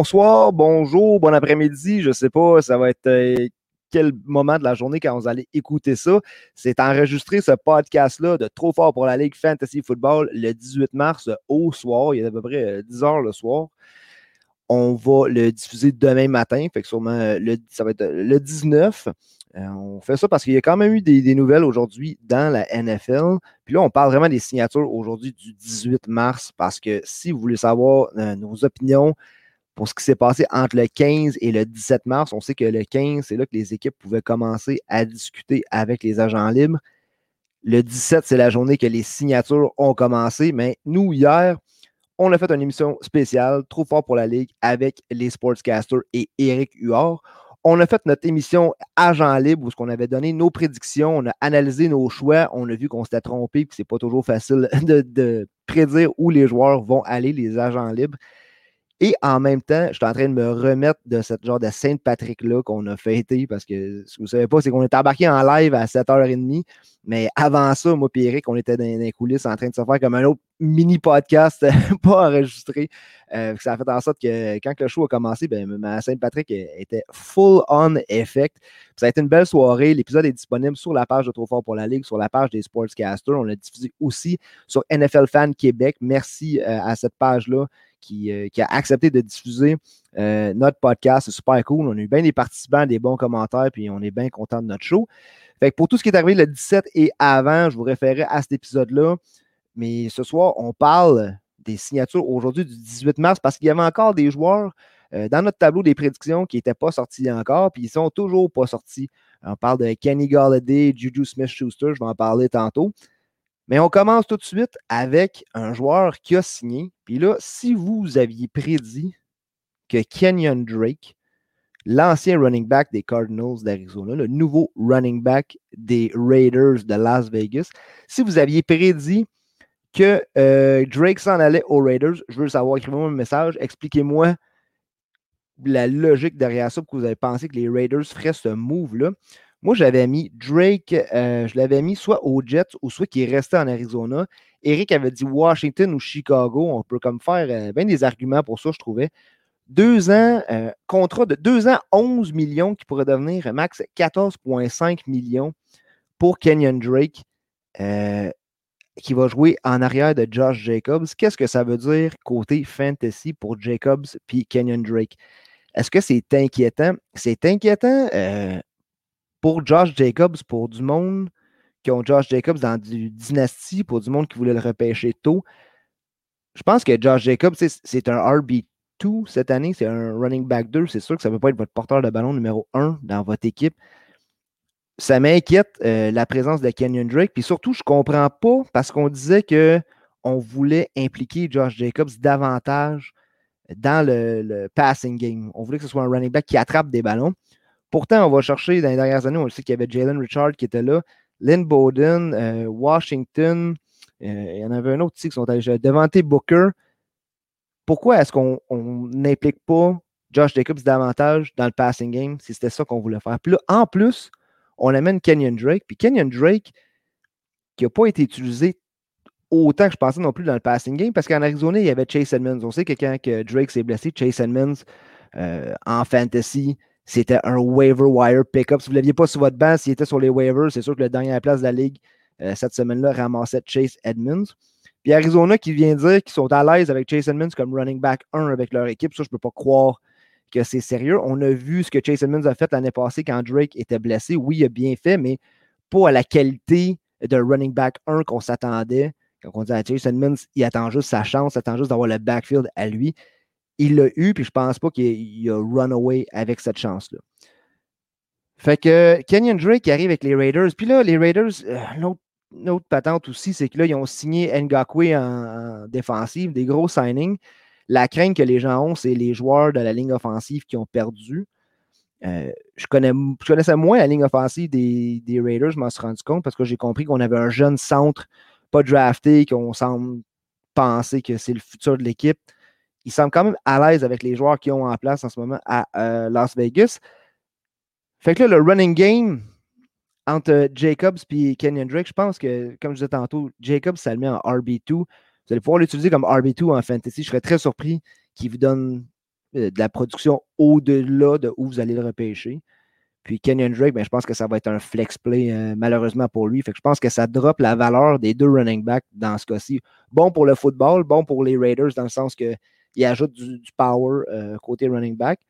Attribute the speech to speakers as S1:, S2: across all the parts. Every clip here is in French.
S1: Bonsoir, bonjour, bon après-midi. Je sais pas, ça va être euh, quel moment de la journée quand vous allez écouter ça. C'est enregistré ce podcast-là de Trop fort pour la Ligue Fantasy Football le 18 mars au soir. Il a à peu près 10 euh, heures le soir. On va le diffuser demain matin, fait que sûrement euh, le, ça va être le 19. on fait ça parce qu'il y a quand même eu des, nouvelles aujourd'hui dans la NFL. Puis là, on parle vraiment des signatures aujourd'hui du 18 mars parce que si vous voulez savoir nos opinions, pour ce qui s'est passé entre le 15 et le 17 mars. On sait que le 15, c'est là que les équipes pouvaient commencer à discuter avec les agents libres. Le 17, c'est la journée que les signatures ont commencé. Mais nous, hier, on a fait une émission spéciale, trop fort pour la Ligue, avec les sportscasters et Eric Huard. On a fait notre émission Agent libre où on avait donné nos prédictions, on a analysé nos choix, on a vu qu'on s'était trompé, que c'est pas toujours facile de, de, prédire où les joueurs vont aller, les agents libres. Et en même temps, je suis en train de me remettre de cette genre de Sainte-Patrick-là qu'on a fêté parce que ce que vous ne savez pas, c'est qu'on est embarqué en live à 7h30. Mais avant ça, moi et Eric, on était dans les coulisses en train de se faire comme un autre mini podcast pas enregistré. Euh, ça a fait en sorte que quand le show a commencé, ben, ma Sainte-Patrick était full on effect. ça a été une belle soirée. L'épisode est disponible sur la page de Trop Fort pour la Ligue, sur la page des Sportscasters. On l'a diffusé aussi sur NFL Fan Québec. Merci euh, à cette page-là euh, qui, a accepté de diffuser euh, notre podcast. C'est super cool. On a eu bien des participants, des bons commentaires, puis on est bien content de notre show. Pour tout ce qui est arrivé le 17 et avant, je vous référais à cet épisode-là. Mais ce soir, on parle des signatures aujourd'hui du 18 mars parce qu'il y avait encore des joueurs euh, dans notre tableau des prédictions qui n'étaient pas sortis encore, puis ils sont toujours pas sortis. On parle de Kenny Galladay, Juju Smith-Schuster, je vais en parler tantôt. Mais on commence tout de suite avec un joueur qui a signé. Puis là, si vous aviez prédit que Kenyon Drake, l'ancien running back des Cardinals d'Arizona, le nouveau running back des Raiders de Las Vegas, si vous aviez prédit que euh, Drake s'en allait aux Raiders, je veux savoir, écrivez-moi un message, expliquez-moi la logique derrière ça, que vous avez pensé que les Raiders feraient ce move-là. Moi, j'avais mis Drake, euh, je l'avais mis soit aux Jets ou soit qui est resté en Arizona. Eric avait dit Washington ou Chicago. On peut comme faire euh, bien des arguments pour ça, je trouvais. Deux ans, euh, contrat de deux ans, 11 millions qui pourrait devenir max 14,5 millions pour Kenyon Drake, qui va jouer en arrière de Josh Jacobs. Qu'est-ce que ça veut dire côté fantasy pour Jacobs puis Kenyon Drake? Est-ce que c'est inquiétant? C'est inquiétant pour Josh Jacobs, pour du monde qui ont Josh Jacobs dans du dynastie, pour du monde qui voulait le repêcher tôt, je pense que Josh Jacobs, c'est un RB2 cette année, c'est un running back 2. C'est sûr que ça ne peut pas être votre porteur de ballon numéro 1 dans votre équipe. Ça m'inquiète euh, la présence de Kenyon Drake. Puis surtout, je ne comprends pas parce qu'on disait qu'on voulait impliquer Josh Jacobs davantage dans le, passing game. On voulait que ce soit un running back qui attrape des ballons. Pourtant, on va chercher dans les dernières années, on sait qu'il y avait Jalen Richard qui était là, Lynn Bowden, euh, Washington, euh, il y en avait un autre qui sont allés Devante Booker. Pourquoi est-ce qu'on n'implique pas Josh Jacobs davantage dans le passing game si c'était ça qu'on voulait faire? Puis là, en plus, on amène Kenyon Drake. Puis Kenyon Drake, qui n'a pas été utilisé autant que je pensais non plus dans le passing game, parce qu'en Arizona, il y avait Chase Edmonds. On sait que quand Drake s'est blessé, Chase Edmonds, euh, en fantasy, c'était un waiver wire pickup. Si vous ne l'aviez pas sur votre banc, s'il était sur les waivers, c'est sûr que le dernier place de la ligue euh, cette semaine-là ramassait Chase Edmonds. Puis Arizona qui vient dire qu'ils sont à l'aise avec Chase Edmonds comme running back 1 avec leur équipe. Ça, je ne peux pas croire que c'est sérieux. On a vu ce que Chase Edmonds a fait l'année passée quand Drake était blessé. Oui, il a bien fait, mais pas à la qualité de running back 1 qu'on s'attendait. Quand on dit à Chase Edmonds, il attend juste sa chance, il attend juste d'avoir le backfield à lui il l'a eu, puis je pense pas qu'il a run away avec cette chance-là. Fait que Kenyon Drake arrive avec les Raiders. Puis là, les Raiders, euh, l'autre patente aussi, c'est que là, ils ont signé Ngakwe en, défensive, des gros signings. La crainte que les gens ont, c'est les joueurs de la ligne offensive qui ont perdu. Euh, je, connais, je, connaissais moins la ligne offensive des, des Raiders, je m'en suis rendu compte parce que j'ai compris qu'on avait un jeune centre pas drafté, qu'on semble penser que c'est le futur de l'équipe il semble quand même à l'aise avec les joueurs qui ont en place en ce moment à euh, Las Vegas. Fait que là, le running game entre Jacobs et Kenyon Drake, je pense que, comme je disais tantôt, Jacobs, ça le met en RB2. Vous allez pouvoir l'utiliser comme RB2 en fantasy. Je serais très surpris qu'il vous donne de la production au-delà de où vous allez le repêcher. Puis Kenyon Drake, ben, je pense que ça va être un flex play euh, malheureusement pour lui. Fait que je pense que ça drop la valeur des deux running backs dans ce cas-ci. Bon pour le football, bon pour les Raiders dans le sens qu'il ajoute du, power euh, côté running back.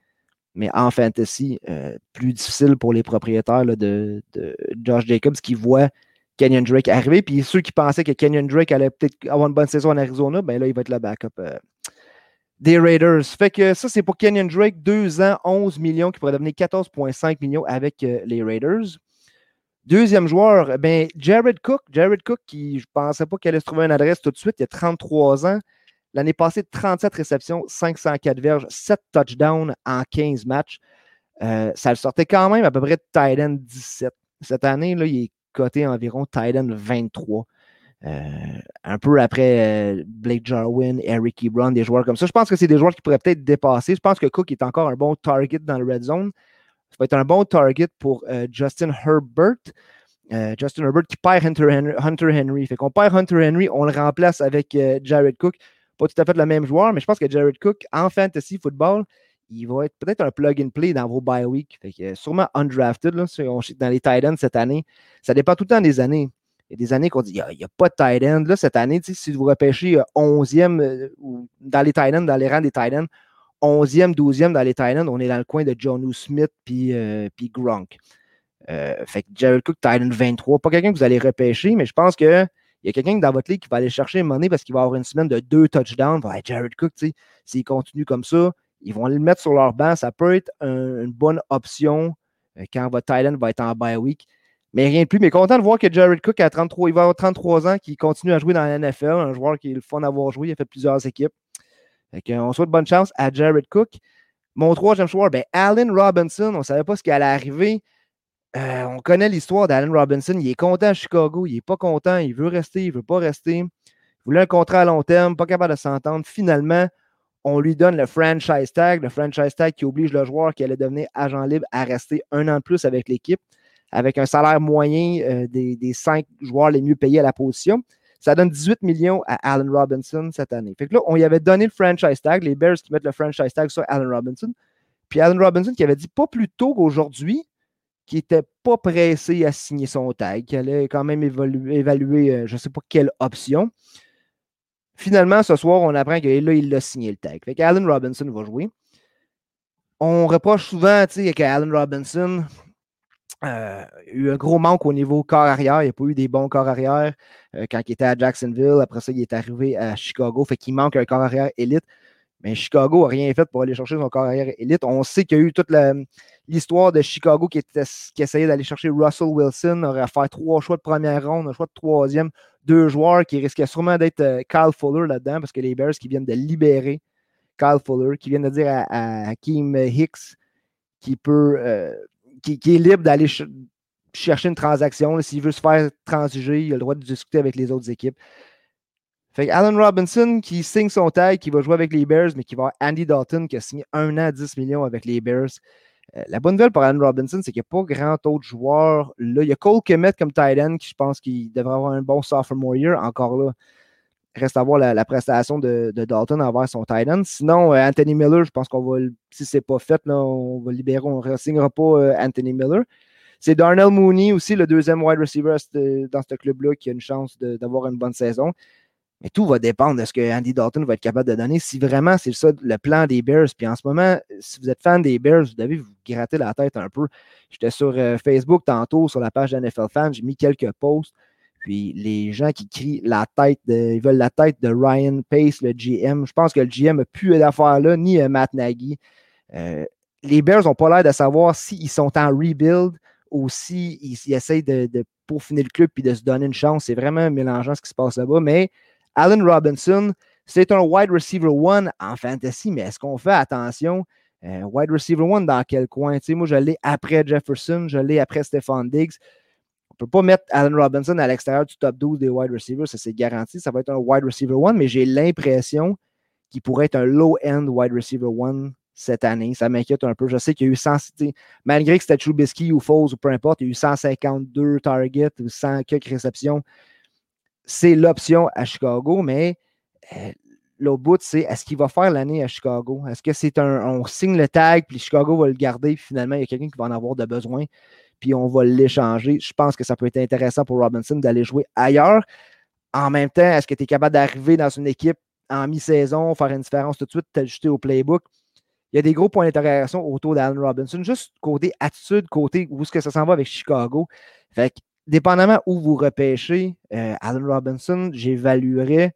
S1: Mais en fantasy, euh, plus difficile pour les propriétaires de, Josh Jacobs qui voient Kenyon Drake arriver. Puis ceux qui pensaient que Kenyon Drake allait peut-être avoir une bonne saison en Arizona, ben là, il va être le backup des Raiders. Fait que ça, c'est pour Kenyon Drake, 2 ans, 11 millions, qui pourrait devenir 14,5 millions avec euh, les Raiders. Deuxième joueur, ben, Jared Cook. Jared Cook, qui je ne pensais pas qu'elle allait se trouver une adresse tout de suite, il a 33 ans. L'année passée, 37 réceptions, 504 verges, 7 touchdowns en 15 matchs. Euh, ça le sortait quand même à peu près de tight end 17. Cette année, il est coté environ tight end 23. Euh, un peu après euh, Blake Jarwin, Eric Ebron, des joueurs comme ça. Je pense que c'est des joueurs qui pourraient peut-être dépasser. Je pense que Cook est encore un bon target dans le red zone. Ça va être un bon target pour Justin Herbert. Justin Herbert qui perd Hunter Henry. Fait qu'on perd Hunter Henry, on le remplace avec Jared Cook. Pas tout à fait le même joueur, mais je pense que Jared Cook, en fantasy football, il va être peut-être un plug and play dans vos bye week. Fait que, sûrement undrafted là, dans les Titans cette année. Ça dépend tout le temps des années. Il y a des années qu'on dit il n'y a, pas de tight end. Là, cette année, si vous repêchez 11e euh, euh, dans les tight ends, dans les rangs des tight ends, 11e, 12e dans les tight ends, on est dans le coin de John Smith puis, euh, Gronk. fait que Jared Cook, tight end 23, pas quelqu'un que vous allez repêcher, mais je pense qu'il y a quelqu'un dans votre ligue qui va aller chercher money parce qu'il va avoir une semaine de deux touchdowns. Jared Cook, s'il continue comme ça, ils vont le mettre sur leur banc. Ça peut être une bonne option quand votre end va être en bye week. Mais rien de plus. Mais content de voir que Jared Cook, a 33, il va avoir 33 ans, qui continue à jouer dans la NFL. Un joueur qui est le fun d'avoir joué. Il a fait plusieurs équipes. on souhaite bonne chance à Jared Cook. Mon troisième joueur, ben, Allen Robinson. On ne savait pas ce qui allait arriver. Euh, on connaît l'histoire d'Allen Robinson. Il est content à Chicago. Il n'est pas content. Il veut rester. Il ne veut pas rester. Il voulait un contrat à long terme. Pas capable de s'entendre. Finalement, on lui donne le franchise tag. Le franchise tag qui oblige le joueur qui allait devenir agent libre à rester un an de plus avec l'équipe avec un salaire moyen euh, des, cinq joueurs les mieux payés à la position. Ça donne 18 millions à Allen Robinson cette année. Fait que là, on y avait donné le franchise tag, les Bears qui mettent le franchise tag sur Allen Robinson. Puis Allen Robinson qui avait dit pas plus tôt qu'aujourd'hui qu'il n'était pas pressé à signer son tag, qu'il allait quand même évaluer, euh, je ne sais pas quelle option. Finalement, ce soir, on apprend que là, il a signé le tag. Fait qu'Allen Robinson va jouer. On reproche souvent, qu'Allen Robinson, euh, a eu un gros manque au niveau corps arrière. Il n'y a pas eu des bons corps arrière euh, quand il était à Jacksonville. Après ça, il est arrivé à Chicago. Fait qu'il manque un corps arrière élite. Mais Chicago n'a rien fait pour aller chercher son corps arrière élite. On sait qu'il y a eu toute l'histoire de Chicago qui, essayait d'aller chercher Russell Wilson, aurait à faire trois choix de première ronde, un choix de troisième, deux joueurs qui risquaient sûrement d'être euh, Kyle Fuller là-dedans, parce que les Bears qui viennent de libérer Kyle Fuller, qui viennent de dire à, Hakim Hicks qui peut qui, est libre d'aller chercher une transaction. S'il veut se faire transiger, il a le droit de discuter avec les autres équipes. Fait Allen Robinson qui signe son tag, qui va jouer avec les Bears, mais qui va avoir Andy Dalton qui a signé un an 10 millions avec les Bears. Euh, la bonne nouvelle pour Allen Robinson, c'est qu'il n'y a pas grand autre joueur là. Il y a Cole Kemet comme tight end qui je pense qu'il devrait avoir un bon sophomore year. Encore là, reste à voir la, prestation de, Dalton envers son tight end. Sinon, euh, Anthony Miller, je pense qu'on va, si c'est pas fait, là, on va libérer, on ne signera pas euh, Anthony Miller. C'est Darnell Mooney aussi, le deuxième wide receiver dans ce club-là, qui a une chance d'avoir une bonne saison. Mais tout va dépendre de ce que Andy Dalton va être capable de donner. Si vraiment c'est ça le plan des Bears, puis en ce moment, si vous êtes fan des Bears, vous devez vous gratter la tête un peu. J'étais sur euh, Facebook tantôt, sur la page NFL Fan, j'ai mis quelques posts. Puis les gens qui crient la tête ils veulent la tête de Ryan Pace, le GM. Je pense que le GM n'a plus d'affaires là, ni euh, Matt Nagy. Euh, les Bears n'ont pas l'air de savoir s'ils sont en rebuild ou s'ils essayent de, de, peaufiner le club et de se donner une chance. C'est vraiment mélangeant ce qui se passe là-bas. Mais Allen Robinson, c'est un wide receiver one en fantasy, mais est-ce qu'on fait attention? Euh, wide receiver one dans quel coin? moi, je l'ai après Jefferson, je l'ai après Stephon Diggs ne peut pas mettre Allen Robinson à l'extérieur du top 12 des wide receivers, ça c'est garanti. Ça va être un wide receiver one, mais j'ai l'impression qu'il pourrait être un low-end wide receiver one cette année. Ça m'inquiète un peu. Je sais qu'il y a eu 100, malgré que c'était Trubisky ou Foles ou peu importe, il y a eu 152 targets ou 100 quelques réceptions. C'est l'option à Chicago, mais euh, l'autre bout, c'est est-ce qu'il va faire l'année à Chicago? Est-ce que c'est un. On signe le tag, puis Chicago va le garder, puis finalement, il y a quelqu'un qui va en avoir de besoin, puis on va l'échanger? Je pense que ça peut être intéressant pour Robinson d'aller jouer ailleurs. En même temps, est-ce que tu es capable d'arriver dans une équipe en mi-saison, faire une différence tout de suite, t'ajuster au playbook? Il y a des gros points d'interrogation autour d'Allen Robinson, juste côté attitude, côté où est-ce que ça s'en va avec Chicago. Fait que, dépendamment où vous repêchez, euh, Allen Robinson, j'évaluerais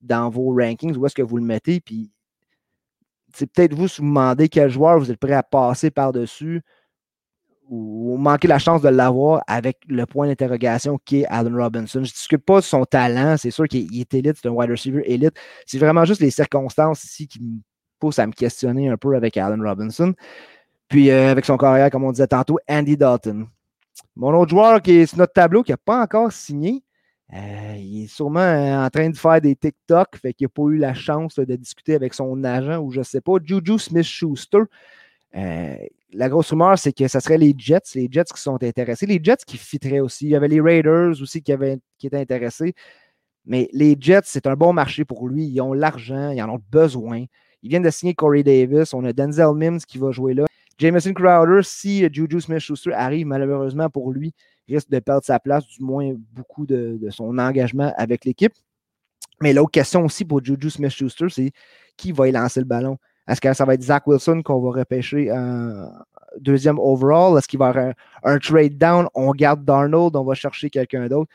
S1: dans vos rankings où est-ce que vous le mettez. Puis, c'est peut-être vous si vous demandez quel joueur vous êtes prêt à passer par-dessus ou manquer la chance de l'avoir avec le point d'interrogation qui est Allen Robinson. Je ne discute pas de son talent, c'est sûr qu'il est élite, c'est un wide receiver élite. C'est vraiment juste les circonstances ici qui me poussent à me questionner un peu avec Allen Robinson. Puis euh, avec son carrière, comme on disait tantôt, Andy Dalton. Mon autre joueur qui est sur notre tableau, qui n'a pas encore signé, euh, il est sûrement euh, en train de faire des TikTok, fait qu'il n'a pas eu la chance de discuter avec son agent ou je ne sais pas. Juju Smith-Schuster. Euh, la grosse rumeur, c'est que ce serait les Jets, les Jets qui sont intéressés, les Jets qui fitteraient aussi. Il y avait les Raiders aussi qui, qui étaient intéressés. Mais les Jets, c'est un bon marché pour lui. Ils ont l'argent, ils en ont besoin. Ils viennent de signer Corey Davis. On a Denzel Mims qui va jouer là. Jameson Crowder, si Juju Smith-Schuster arrive, malheureusement pour lui, risque de perdre sa place, du moins beaucoup de, son engagement avec l'équipe. Mais l'autre question aussi pour Juju Smith-Schuster, c'est qui va y lancer le ballon? Est-ce que ça va être Zach Wilson qu'on va repêcher deuxième overall? Est-ce qu'il va y avoir un, trade down? On garde Darnold, on va chercher quelqu'un d'autre.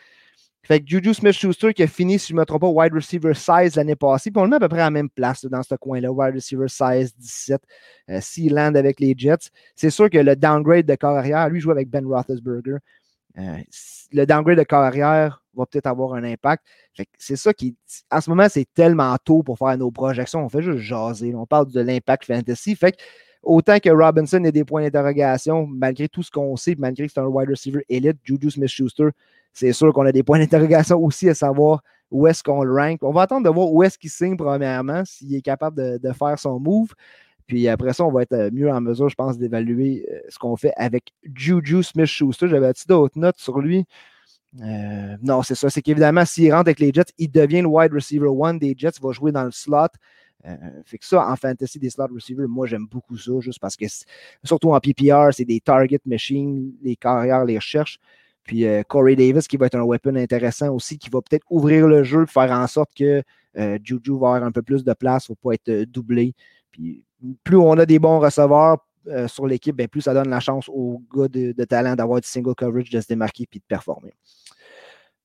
S1: Fait que Juju Smith-Schuster qui a fini, si je ne me trompe pas, wide receiver 16 l'année passée, on le met à peu près à la même place dans ce coin-là, wide receiver 16, 17, euh, s'il land avec les Jets. C'est sûr que le downgrade de corps arrière, lui joue avec Ben Roethlisberger. Euh, le downgrade de carrière va peut-être avoir un impact. C'est ça qui. En ce moment, c'est tellement tôt pour faire nos projections. On fait juste jaser. On parle de l'impact fantasy. Fait autant que Robinson ait des points d'interrogation, malgré tout ce qu'on sait, malgré que c'est un wide receiver élite, Juju Smith-Schuster, c'est sûr qu'on a des points d'interrogation aussi à savoir où est-ce qu'on le rank. On va attendre de voir où est-ce qu'il signe premièrement, s'il est capable de, faire son move. Puis après ça, on va être euh, mieux en mesure, je pense, d'évaluer euh, ce qu'on fait avec Juju Smith-Schuster. J'avais-tu d'autres notes sur lui? Euh, non, c'est ça. C'est qu'évidemment, s'il rentre avec les Jets, il devient le wide receiver one des Jets, il va jouer dans le slot. Fait que ça, en fantasy des slot receivers, moi, j'aime beaucoup ça, juste parce que, surtout en PPR, c'est des target machines, les carrières les recherchent. Puis Corey Davis, qui va être un weapon intéressant aussi, qui va peut-être ouvrir le jeu, faire en sorte que Juju va avoir un peu plus de place, ne va pas être doublé. Puis plus on a des bons receveurs euh, sur l'équipe, ben, plus ça donne la chance aux gars de, talent d'avoir du single coverage, de se démarquer et de performer.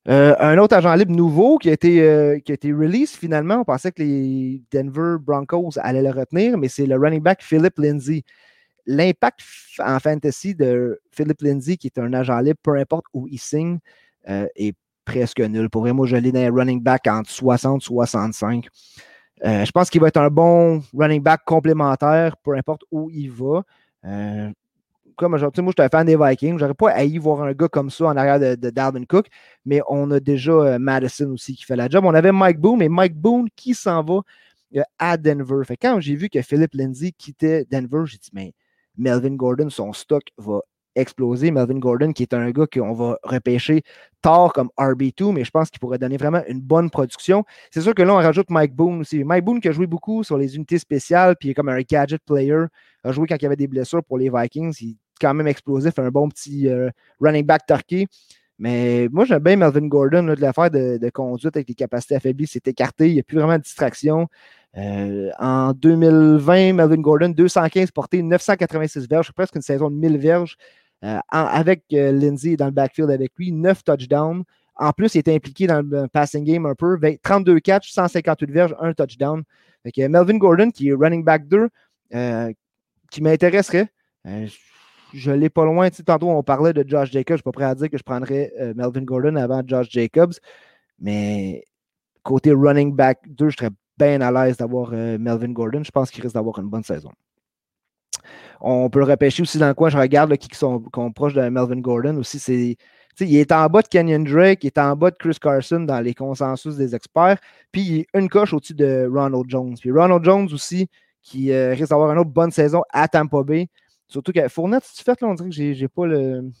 S1: Euh, un autre agent libre nouveau qui a, été, euh, qui a été release finalement, on pensait que les Denver Broncos allaient le retenir, mais c'est le running back Philip Lindsay. L'impact en fantasy de Philip Lindsay, qui est un agent libre, peu importe où il signe, est presque nul. Pour moi, je l'ai dans les running back entre 60 et 65. Euh, je pense qu'il va être un bon running back complémentaire, peu importe où il va. Euh, comme aujourd'hui, moi, je suis un fan des Vikings. J'aurais pas haï voir un gars comme ça en arrière de, de Dalvin Cook, mais on a déjà euh, Madison aussi qui fait la job. On avait Mike Boone, mais Mike Boone qui s'en va à Denver. Fait quand j'ai vu que Philip Lindsay quittait Denver, j'ai dit, mais Melvin Gordon, son stock va exploser. Melvin Gordon, qui est un gars qu'on va repêcher tard comme RB2, mais je pense qu'il pourrait donner vraiment une bonne production. C'est sûr que là, on rajoute Mike Boone aussi. Mike Boone qui a joué beaucoup sur les unités spéciales, puis il est comme un gadget player, a joué quand il y avait des blessures pour les Vikings. Quand même explosif, un bon petit euh, running back turkey. Mais moi, j'aime bien Melvin Gordon, de l'affaire de, de, conduite avec les capacités affaiblies, c'est écarté, il n'y a plus vraiment de distraction. Euh, en 2020, Melvin Gordon, 215 portées, 986 verges, presque une saison de 1000 verges. Euh, avec Lindsay dans le backfield avec lui, 9 touchdowns. En plus, il était impliqué dans le passing game un peu. 32 catches, 158 verges, 1 touchdown. Melvin Gordon, qui est running back 2, euh, qui m'intéresserait. Je l'ai pas loin. tantôt, on parlait de Josh Jacobs. Je ne suis pas prêt à dire que je prendrais Melvin Gordon avant Josh Jacobs. Mais côté running back 2, je serais bien à l'aise d'avoir Melvin Gordon. Je pense qu'il risque d'avoir une bonne saison. On peut le repêcher aussi dans le coin. Je regarde qui sont, proches de Melvin Gordon aussi. C'est, il est en bas de Kenyon Drake, il est en bas de Chris Carson dans les consensus des experts. Puis il est une coche au-dessus de Ronald Jones. Puis Ronald Jones aussi, qui euh, risque d'avoir une autre bonne saison à Tampa Bay. Surtout que Fournette, si tu fais là, on dirait que j'ai, pas le.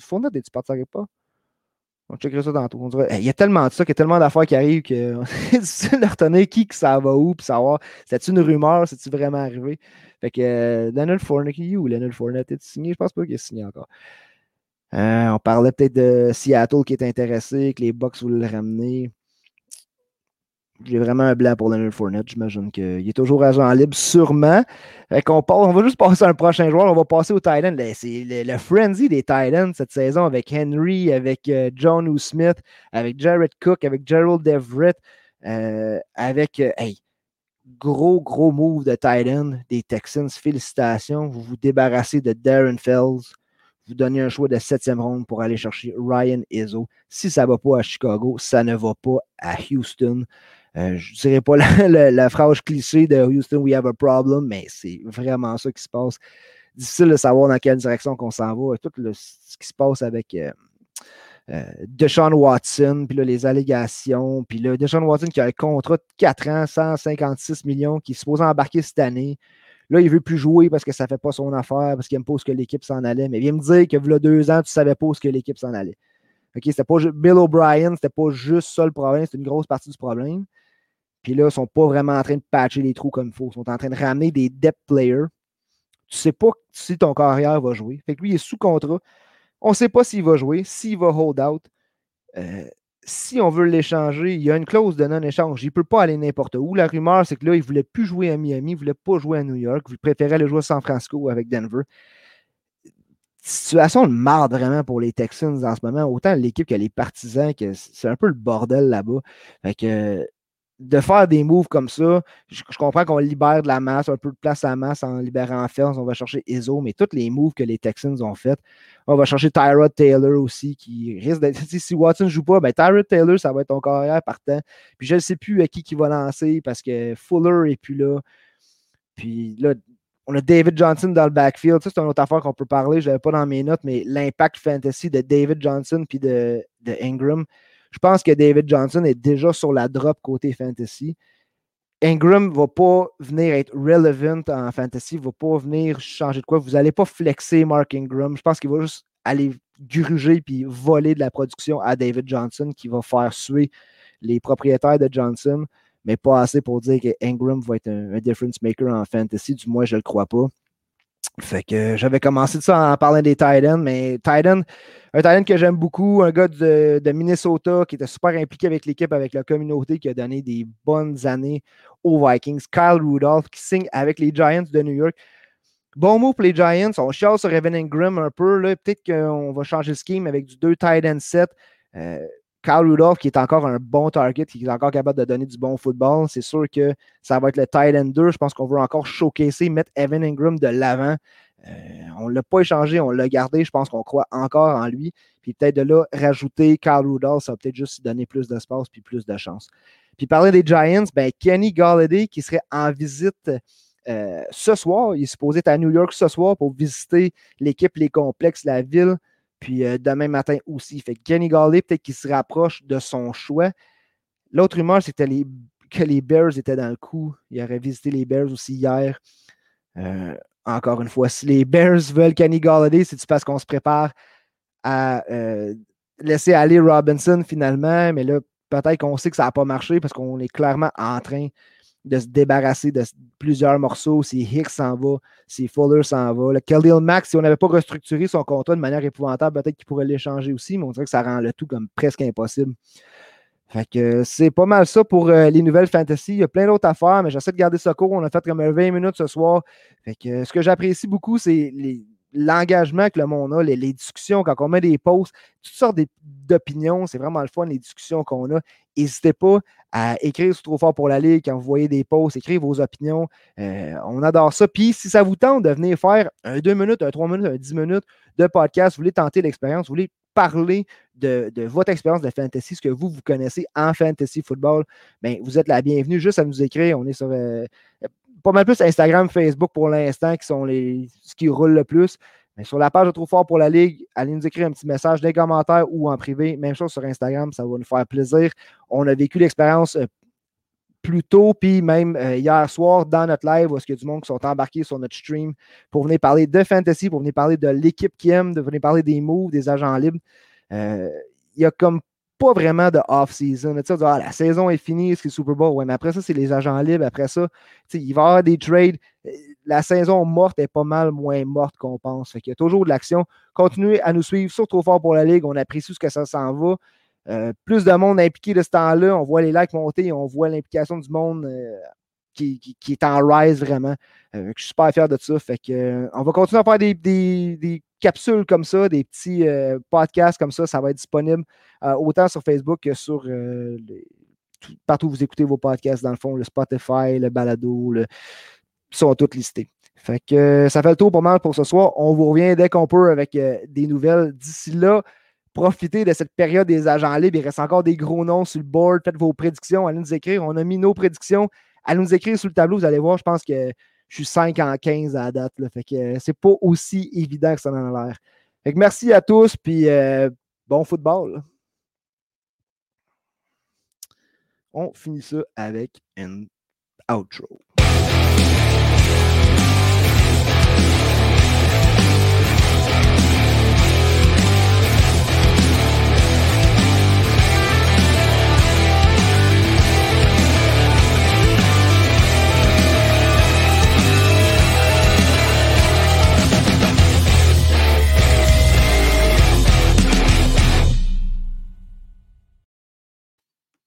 S1: Fournette, est-tu parti pas? On checkerait ça tantôt. il y a tellement de ça, qu'il y a tellement d'affaires qui arrivent que c'est difficile de retenir qui que ça va où, puis savoir, c'est-tu une rumeur, c'est-tu vraiment arrivé? Fait que euh, Daniel Fournette, ou Leonard Fournette est signé? Je pense pas qu'il est signé encore. Euh, on parlait peut-être de Seattle qui est intéressé, que les Bucks voulaient le ramener. J'ai vraiment un blanc pour Leonard Fournette. J'imagine qu'il est toujours agent libre, sûrement. on, va juste passer à un prochain joueur. On va passer au Thailand. C'est le, frenzy des Titans cette saison avec Henry, avec euh, John U. Smith, avec Jared Cook, avec Gerald Everett, euh, avec. Euh, hey, gros, gros move de Titan des Texans. Félicitations. Vous vous débarrassez de Darren Fells. Vous donnez un choix de septième ronde pour aller chercher Ryan Izzo. Si ça ne va pas à Chicago, ça ne va pas à Houston. Euh, je ne dirais pas la, phrase cliché de Houston, we have a problem, mais c'est vraiment ça qui se passe. Difficile de savoir dans quelle direction qu'on s'en va. Tout ce qui se passe avec euh, euh, Deshaun Watson, puis les allégations, puis Deshaun Watson qui a un contrat de 4 ans, 156 millions, qui est supposé embarquer cette année. Là, il ne veut plus jouer parce que ça ne fait pas son affaire, parce qu'il n'aime pas que l'équipe s'en allait. Mais il vient me dire que là, deux ans, tu ne savais pas où que l'équipe s'en allait. OK, c'était pas Bill O'Brien, c'était pas juste ça le problème, c'est une grosse partie du problème. Puis là, ils ne sont pas vraiment en train de patcher les trous comme il faut. Ils sont en train de ramener des depth players. Tu ne sais pas si ton carrière va jouer. Fait que lui, il est sous contrat. On ne sait pas s'il va jouer, s'il va hold out. Euh, si on veut l'échanger, il y a une clause de non-échange. Il ne peut pas aller n'importe où. La rumeur, c'est que là, il ne voulait plus jouer à Miami, il ne voulait pas jouer à New York. Il préférait aller jouer à San Francisco avec Denver. Situation de marde vraiment pour les Texans en ce moment. Autant l'équipe que les partisans, que c'est un peu le bordel là-bas. Fait que de faire des moves comme ça, je, comprends qu'on libère de la masse, un peu de place à la masse en libérant Fells, on va chercher Izzo, mais tous les moves que les Texans ont fait, on va chercher Tyrod Taylor aussi, qui risque d'être. Si Watson ne joue pas, ben Tyrod Taylor, ça va être ton carrière partant. Puis je ne sais plus à qui qui va lancer parce que Fuller n'est plus là. Puis là, on a David Johnson dans le backfield. Ça, c'est une autre affaire qu'on peut parler. Je l'avais pas dans mes notes, mais l'impact fantasy de David Johnson puis de, de Ingram. Je pense que David Johnson est déjà sur la drop côté fantasy. Ingram ne va pas venir être relevant en fantasy, ne va pas venir changer de quoi. Vous n'allez pas flexer Mark Ingram. Je pense qu'il va juste aller gruger puis voler de la production à David Johnson qui va faire suer les propriétaires de Johnson, mais pas assez pour dire que Ingram va être un, un difference maker en fantasy. Du moins, je ne le crois pas. Fait que j'avais commencé ça en parlant des Titans, mais Titan, un Titan que j'aime beaucoup, un gars de, Minnesota qui était super impliqué avec l'équipe, avec la communauté, qui a donné des bonnes années aux Vikings. Kyle Rudolph qui signe avec les Giants de New York. Bon mot pour les Giants. On chiale sur Evan Ingram un peu. Peut-être qu'on va changer le scheme avec du 2 Titan 7. Kyle Rudolph, qui est encore un bon target, qui est encore capable de donner du bon football, c'est sûr que ça va être le end 2. Je pense qu'on veut encore showcaser, mettre Evan Ingram de l'avant. Euh, on ne l'a pas échangé, on l'a gardé. Je pense qu'on croit encore en lui. Puis peut-être de là, rajouter Kyle Rudolph, ça va peut-être juste donner plus d'espace puis plus de chance. Puis parler des Giants, ben Kenny Galladay qui serait en visite euh, ce soir. Il est supposé être à New York ce soir pour visiter l'équipe, les complexes, la ville. Puis euh, demain matin aussi. Fait Kenny Galley, peut-être qu'il se rapproche de son choix. L'autre rumeur, c'était que les Bears étaient dans le coup. Il aurait visité les Bears aussi hier. Euh, encore une fois, si les Bears veulent Kenny Galladay, c'est parce qu'on se prépare à euh, laisser aller Robinson finalement? Mais là, peut-être qu'on sait que ça n'a pas marché parce qu'on est clairement en train de se débarrasser de plusieurs morceaux. Si Hicks s'en va, si Fuller s'en va. Le Khalil Max, si on n'avait pas restructuré son contrat de manière épouvantable, peut-être qu'il pourrait l'échanger aussi, mais on dirait que ça rend le tout comme presque impossible. Fait que c'est pas mal ça pour euh, les nouvelles fantasy. Il y a plein d'autres affaires, mais j'essaie de garder ça court. On a fait comme 20 minutes ce soir. Ce que j'apprécie beaucoup, c'est les, l'engagement que le monde a, les, discussions, quand on met des posts, toutes sortes d'opinions, c'est vraiment le fun, les discussions qu'on a. N'hésitez pas à écrire sur Trop fort pour la Ligue quand vous voyez des posts, écrire vos opinions. Euh, on adore ça. Puis si ça vous tente de venir faire un 2 minutes, un 3 minutes, un 10 minutes de podcast, vous voulez tenter l'expérience, vous voulez parler de, votre expérience de fantasy, ce que vous, vous connaissez en fantasy football, bien, vous êtes la bienvenue. Juste à nous écrire. On est sur euh, pas mal plus Instagram, Facebook pour l'instant qui sont les ce qui roule le plus. Mais sur la page de Trop Fort pour la Ligue, allez nous écrire un petit message les commentaires ou en privé. Même chose sur Instagram, ça va nous faire plaisir. On a vécu l'expérience euh, plus tôt, puis même euh, hier soir dans notre live, où est-ce qu'il y a du monde qui sont embarqués sur notre stream pour venir parler de fantasy, pour venir parler de l'équipe qui aime, de venir parler des moves, des agents libres. Euh, il y a comme pas vraiment de off-season. Ah, la saison est finie, c'est le Super Bowl. Ouais, mais après ça, c'est les agents libres. Après ça, il va y avoir des trades. La saison morte est pas mal moins morte qu'on pense. Fait il y a toujours de l'action. Continuez à nous suivre sur Trop Fort pour la Ligue. On apprécie ce que ça s'en va. Euh, plus de monde impliqué de ce temps-là. On voit les likes monter, on voit l'implication du monde euh, qui, est en rise vraiment. Euh, je suis super fier de ça. Fait que, on va continuer à faire des, capsules comme ça, des petits podcasts comme ça. Ça va être disponible autant sur Facebook que sur partout où vous écoutez vos podcasts, dans le fond, le Spotify, le Balado, le, sont tous listés. Fait que ça fait le tour pour mal pour ce soir. On vous revient dès qu'on peut avec des nouvelles. D'ici là, profitez de cette période des agents libres. Il reste encore des gros noms sur le board. Faites vos prédictions. Allez nous écrire. On a mis nos prédictions. Allez nous écrire sur le tableau. Vous allez voir, je pense que je suis 5 en 15 à la date. Là. Fait que euh, c'est pas aussi évident que ça en a l'air. Fait que merci à tous. Puis euh, bon football. On finit ça avec un outro.